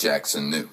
Jackson knew.